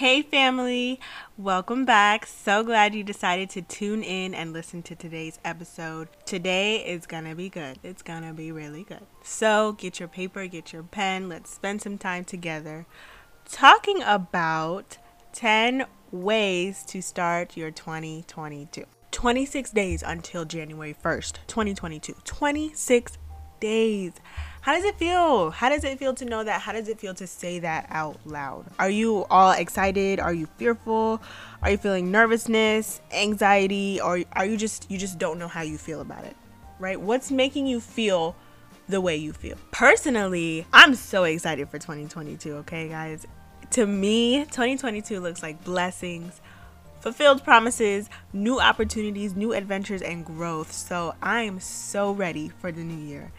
Hey, family, welcome back. So glad you decided to tune in and listen to today's episode. Today is gonna be good, it's gonna be really good. So, get your paper, get your pen, let's spend some time together talking about 10 ways to start your 2022. 26 days until January 1st, 2022. 26 days. How does it feel? How does it feel to know that? How does it feel to say that out loud? Are you all excited? Are you fearful? Are you feeling nervousness, anxiety, or are you just you just don't know how you feel about it? Right? What's making you feel the way you feel? Personally, I'm so excited for 2022, okay, guys? To me, 2022 looks like blessings, fulfilled promises, new opportunities, new adventures, and growth. So I am so ready for the new year.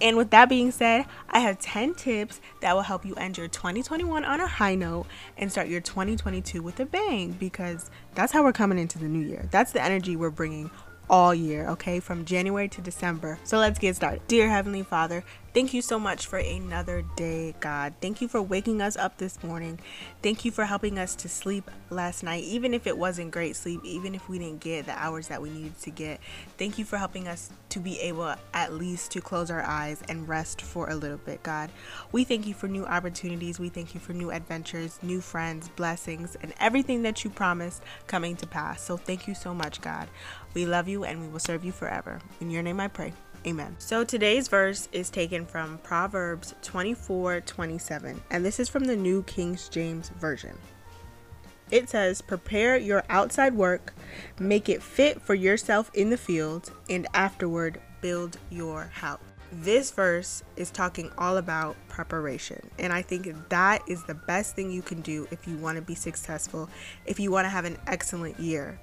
And with that being said, I have 10 tips that will help you end your 2021 on a high note and start your 2022 with a bang because that's how we're coming into the new year. That's the energy we're bringing all year, okay, from January to December. So let's get started. Dear Heavenly Father, Thank you so much for another day, God. Thank you for waking us up this morning. Thank you for helping us to sleep last night, even if it wasn't great sleep, even if we didn't get the hours that we needed to get. Thank you for helping us to be able at least to close our eyes and rest for a little bit, God. We thank you for new opportunities. We thank you for new adventures, new friends, blessings, and everything that you promised coming to pass. So thank you so much, God. We love you and we will serve you forever. In your name I pray. Amen. So today's verse is taken from Proverbs 24 27, and this is from the New King James Version. It says, Prepare your outside work, make it fit for yourself in the field, and afterward build your house. This verse is talking all about preparation, and I think that is the best thing you can do if you want to be successful, if you want to have an excellent year.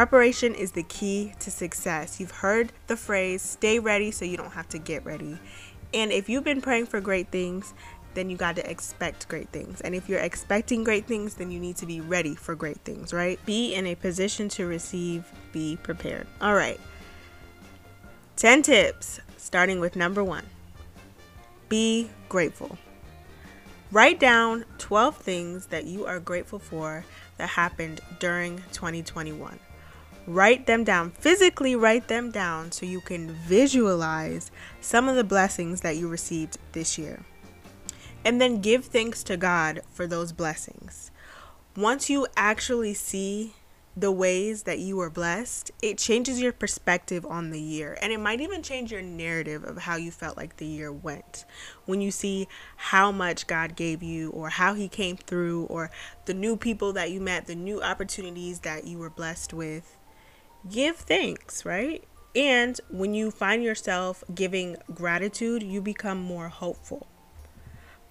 Preparation is the key to success. You've heard the phrase, stay ready so you don't have to get ready. And if you've been praying for great things, then you got to expect great things. And if you're expecting great things, then you need to be ready for great things, right? Be in a position to receive, be prepared. All right. 10 tips, starting with number one be grateful. Write down 12 things that you are grateful for that happened during 2021 write them down, physically write them down so you can visualize some of the blessings that you received this year. And then give thanks to God for those blessings. Once you actually see the ways that you were blessed, it changes your perspective on the year. And it might even change your narrative of how you felt like the year went. When you see how much God gave you, or how He came through, or the new people that you met, the new opportunities that you were blessed with, give thanks, right? And when you find yourself giving gratitude, you become more hopeful.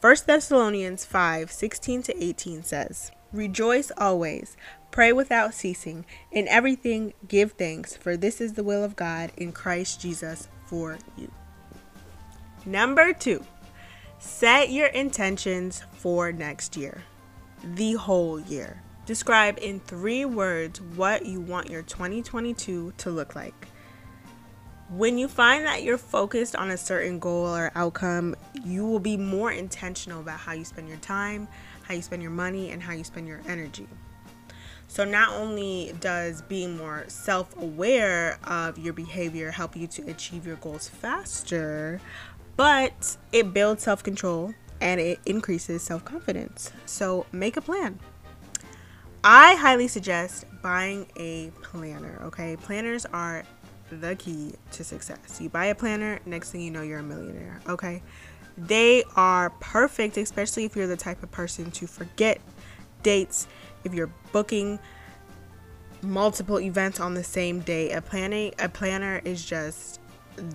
1 Thessalonians 5 16 to 18 says, Rejoice always, pray without ceasing, in everything give thanks, for this is the will of God in Christ Jesus for you. Number two, set your intentions for next year, the whole year. Describe in three words what you want your 2022 to look like. When you find that you're focused on a certain goal or outcome, you will be more intentional about how you spend your time, how you spend your money, and how you spend your energy. So, not only does being more self aware of your behavior help you to achieve your goals faster, but it builds self control and it increases self confidence. So, make a plan. I highly suggest buying a planner, okay? Planners are the key to success. You buy a planner, next thing you know, you're a millionaire, okay? They are perfect, especially if you're the type of person to forget dates, if you're booking multiple events on the same day. A planning a planner is just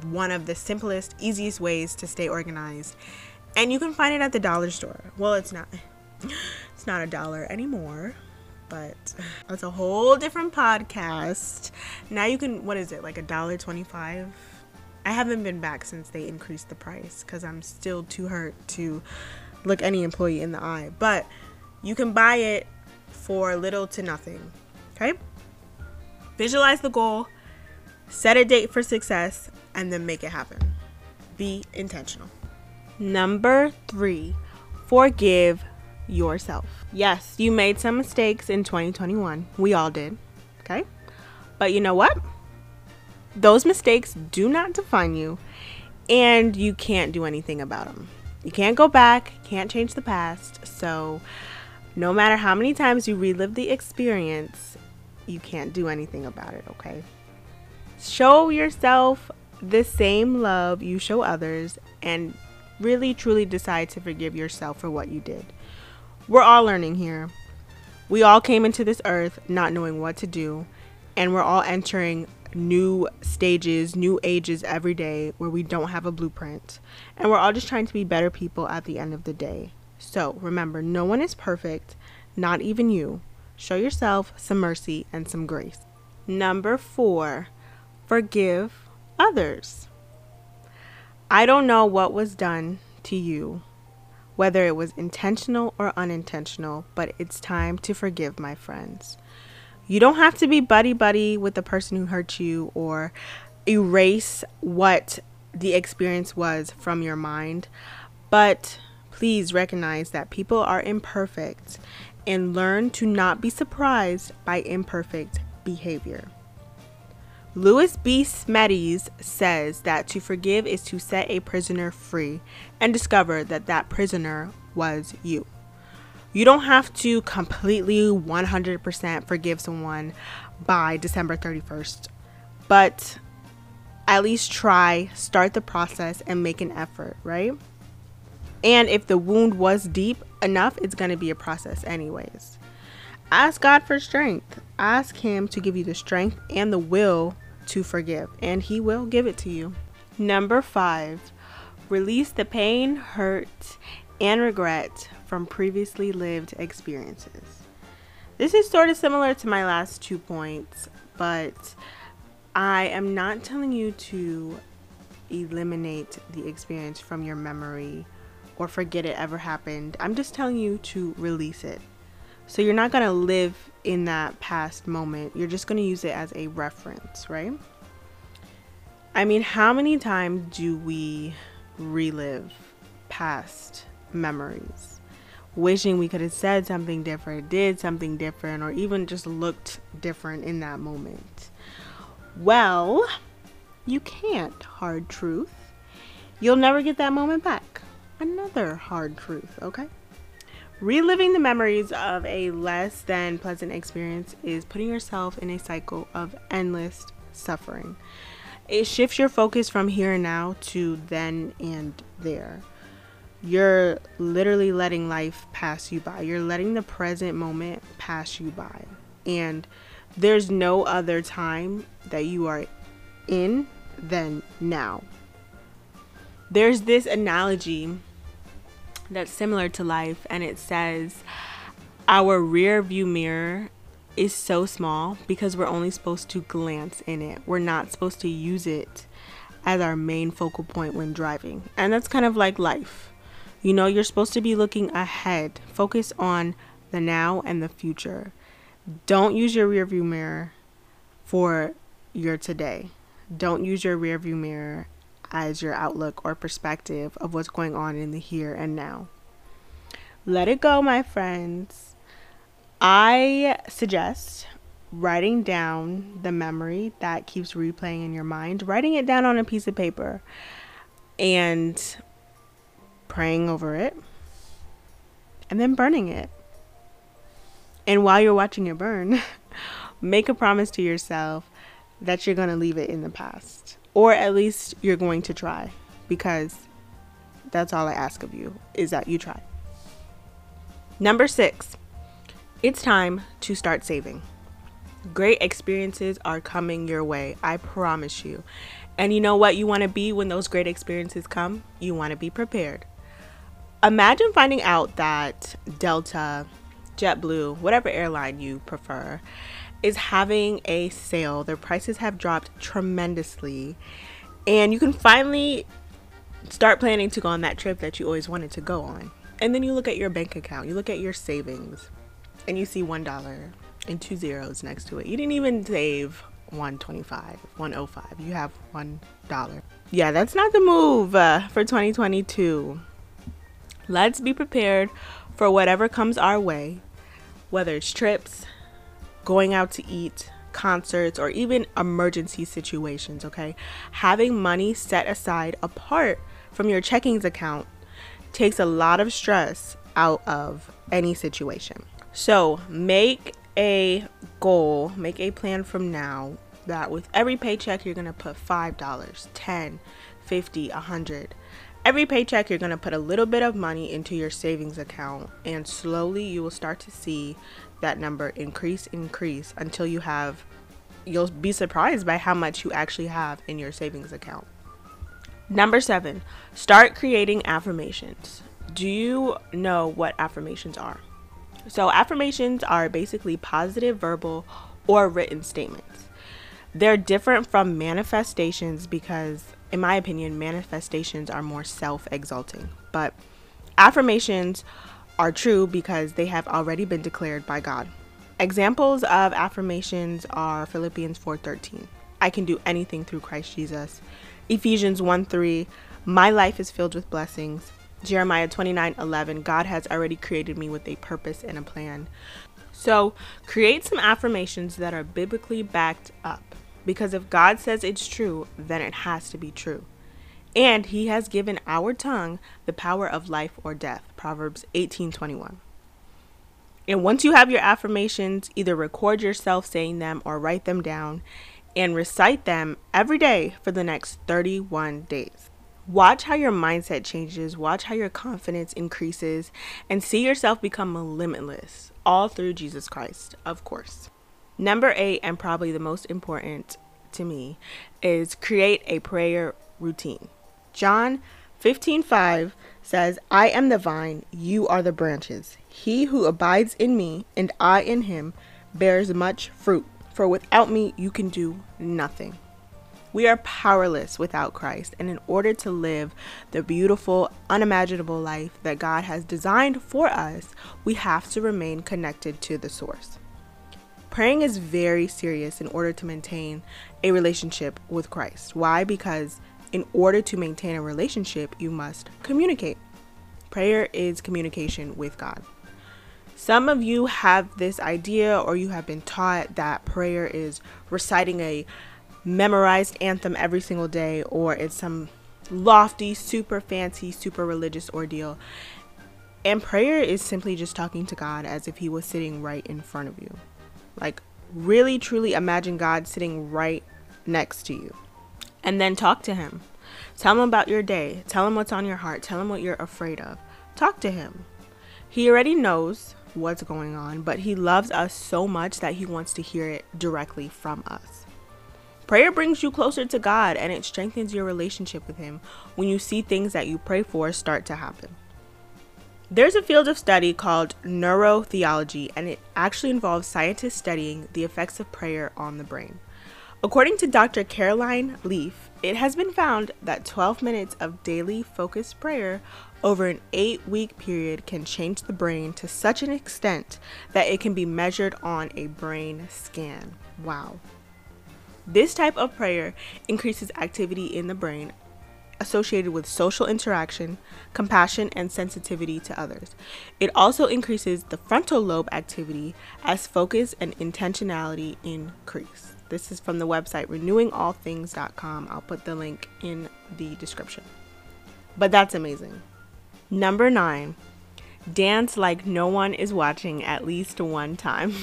one of the simplest, easiest ways to stay organized. And you can find it at the dollar store. Well, it's not it's not a dollar anymore but that's a whole different podcast. Now you can, what is it, like a dollar twenty-five? I haven't been back since they increased the price because I'm still too hurt to look any employee in the eye. But you can buy it for little to nothing. Okay? Visualize the goal, set a date for success, and then make it happen. Be intentional. Number three, forgive yourself. Yes, you made some mistakes in 2021. We all did. Okay? But you know what? Those mistakes do not define you, and you can't do anything about them. You can't go back, can't change the past. So, no matter how many times you relive the experience, you can't do anything about it, okay? Show yourself the same love you show others and really truly decide to forgive yourself for what you did. We're all learning here. We all came into this earth not knowing what to do, and we're all entering new stages, new ages every day where we don't have a blueprint. And we're all just trying to be better people at the end of the day. So remember, no one is perfect, not even you. Show yourself some mercy and some grace. Number four, forgive others. I don't know what was done to you, whether it was intentional or unintentional, but it's time to forgive my friends. You don't have to be buddy buddy with the person who hurt you or erase what the experience was from your mind, but please recognize that people are imperfect and learn to not be surprised by imperfect behavior. Lewis B. Smedes says that to forgive is to set a prisoner free and discover that that prisoner was you. You don't have to completely 100% forgive someone by December 31st, but at least try, start the process, and make an effort, right? And if the wound was deep enough, it's going to be a process, anyways. Ask God for strength. Ask Him to give you the strength and the will to forgive, and He will give it to you. Number five, release the pain, hurt, and regret from previously lived experiences. This is sort of similar to my last two points, but I am not telling you to eliminate the experience from your memory or forget it ever happened. I'm just telling you to release it. So you're not going to live in that past moment. You're just going to use it as a reference, right? I mean, how many times do we relive past memories, wishing we could have said something different, did something different, or even just looked different in that moment. Well, you can't, hard truth. You'll never get that moment back. Another hard truth, okay? Reliving the memories of a less than pleasant experience is putting yourself in a cycle of endless suffering. It shifts your focus from here and now to then and there you're literally letting life pass you by. You're letting the present moment pass you by. And there's no other time that you are in than now. There's this analogy that's similar to life, and it says our rear view mirror is so small because we're only supposed to glance in it. We're not supposed to use it as our main focal point when driving. And that's kind of like life you know, you're supposed to be looking ahead. Focus on the now and the future. Don't use your rearview mirror for your today. Don't use your rearview mirror as your outlook or perspective of what's going on in the here and now. Let it go, my friends. I suggest writing down the memory that keeps replaying in your mind, writing it down on a piece of paper, and praying over it, and then burning it. And while you're watching it burn, make a promise to yourself that you're going to leave it in the past. Or at least you're going to try because that's all I ask of you is that you try. Number six, it's time to start saving. Great experiences are coming your way, I promise you. And you know what you want to be when those great experiences come? You want to be prepared imagine finding out that Delta, JetBlue, whatever airline you prefer, is having a sale. Their prices have dropped tremendously. And you can finally start planning to go on that trip that you always wanted to go on. And then you look at your bank account, you look at your savings, and you see $1 and two zeros next to it. You didn't even save 125 105 you have one dollar yeah that's not the move uh, for 2022 Let's be prepared for whatever comes our way, whether it's trips, going out to eat, concerts, or even emergency situations, okay? Having money set aside apart from your checkings account takes a lot of stress out of any situation. So, make a goal, make a plan from now that with every paycheck you're going to put $5, 10, 50, 100. Every paycheck you're going to put a little bit of money into your savings account and slowly you will start to see that number increase increase until you have you'll be surprised by how much you actually have in your savings account. Number 7, start creating affirmations. Do you know what affirmations are? So, affirmations are basically positive verbal or written statements. They're different from manifestations because, in my opinion, manifestations are more self exalting. But affirmations are true because they have already been declared by God. Examples of affirmations are Philippians 4:13. I can do anything through Christ Jesus. Ephesians 1:3. My life is filled with blessings. Jeremiah 29:11. God has already created me with a purpose and a plan. So, create some affirmations that are biblically backed up. Because if God says it's true, then it has to be true. And he has given our tongue the power of life or death. Proverbs 18:21. And once you have your affirmations, either record yourself saying them or write them down and recite them every day for the next 31 days. Watch how your mindset changes, watch how your confidence increases, and see yourself become limitless, all through Jesus Christ, of course. Number eight, and probably the most important to me, is create a prayer routine. John 15 5 says, I am the vine, you are the branches. He who abides in me, and I in him, bears much fruit, for without me you can do nothing. We are powerless without Christ, and in order to live the beautiful, unimaginable life that God has designed for us, we have to remain connected to the source. Praying is very serious in order to maintain a relationship with Christ. Why? Because in order to maintain a relationship, you must communicate. Prayer is communication with God. Some of you have this idea, or you have been taught that prayer is reciting a memorized anthem every single day, or it's some lofty, super fancy, super religious ordeal. And prayer is simply just talking to God as if He was sitting right in front of you. Like, really, truly imagine God sitting right next to you. And then talk to Him. Tell Him about your day. Tell Him what's on your heart. Tell Him what you're afraid of. Talk to Him. He already knows what's going on, but He loves us so much that He wants to hear it directly from us. Prayer brings you closer to God and it strengthens your relationship with Him when you see things that you pray for start to happen. There's a field of study called neurotheology, and it actually involves scientists studying the effects of prayer on the brain. According to Dr. Caroline Leaf, it has been found that 12 minutes of daily focused prayer over an eight week period can change the brain to such an extent that it can be measured on a brain scan. Wow. This type of prayer increases activity in the brain associated with social interaction, compassion, and sensitivity to others. It also increases the frontal lobe activity as focus and intentionality increase. This is from the website renewingallthings.com. I'll put the link in the description. But that's amazing. Number nine, dance like no one is watching at least one time.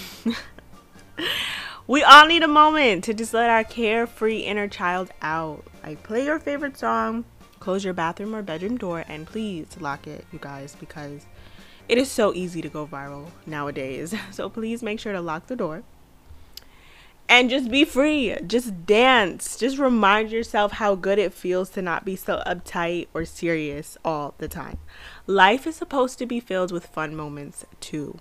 we all need a moment to just let our carefree inner child out. Like, play your favorite song, close your bathroom or bedroom door, and please lock it, you guys, because it is so easy to go viral nowadays. So please make sure to lock the door and just be free. Just dance. Just remind yourself how good it feels to not be so uptight or serious all the time. Life is supposed to be filled with fun moments too.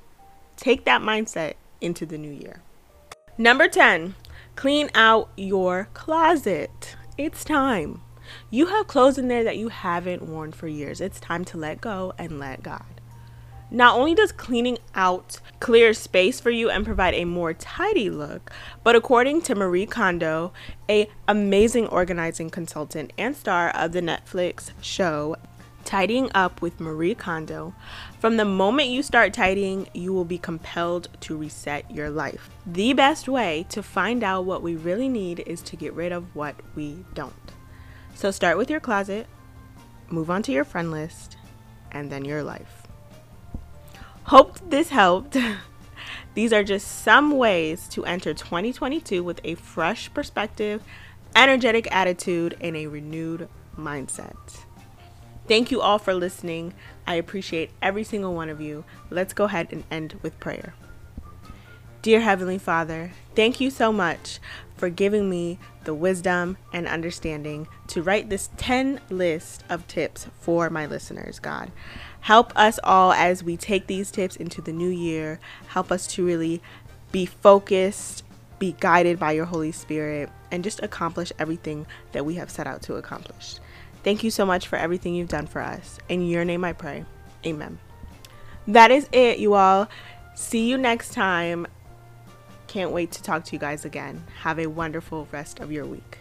Take that mindset into the new year. Number 10, clean out your closet. It's time. You have clothes in there that you haven't worn for years. It's time to let go and let God. Not only does cleaning out clear space for you and provide a more tidy look, but according to Marie Kondo, a amazing organizing consultant and star of the Netflix show Tidying Up with Marie Kondo. From the moment you start tidying, you will be compelled to reset your life. The best way to find out what we really need is to get rid of what we don't. So start with your closet, move on to your friend list, and then your life. Hope this helped. These are just some ways to enter 2022 with a fresh perspective, energetic attitude, and a renewed mindset. Thank you all for listening. I appreciate every single one of you. Let's go ahead and end with prayer. Dear Heavenly Father, thank you so much for giving me the wisdom and understanding to write this 10 list of tips for my listeners, God. Help us all as we take these tips into the new year. Help us to really be focused, be guided by your Holy Spirit, and just accomplish everything that we have set out to accomplish. Thank you so much for everything you've done for us. In your name I pray. Amen. That is it, you all. See you next time. Can't wait to talk to you guys again. Have a wonderful rest of your week.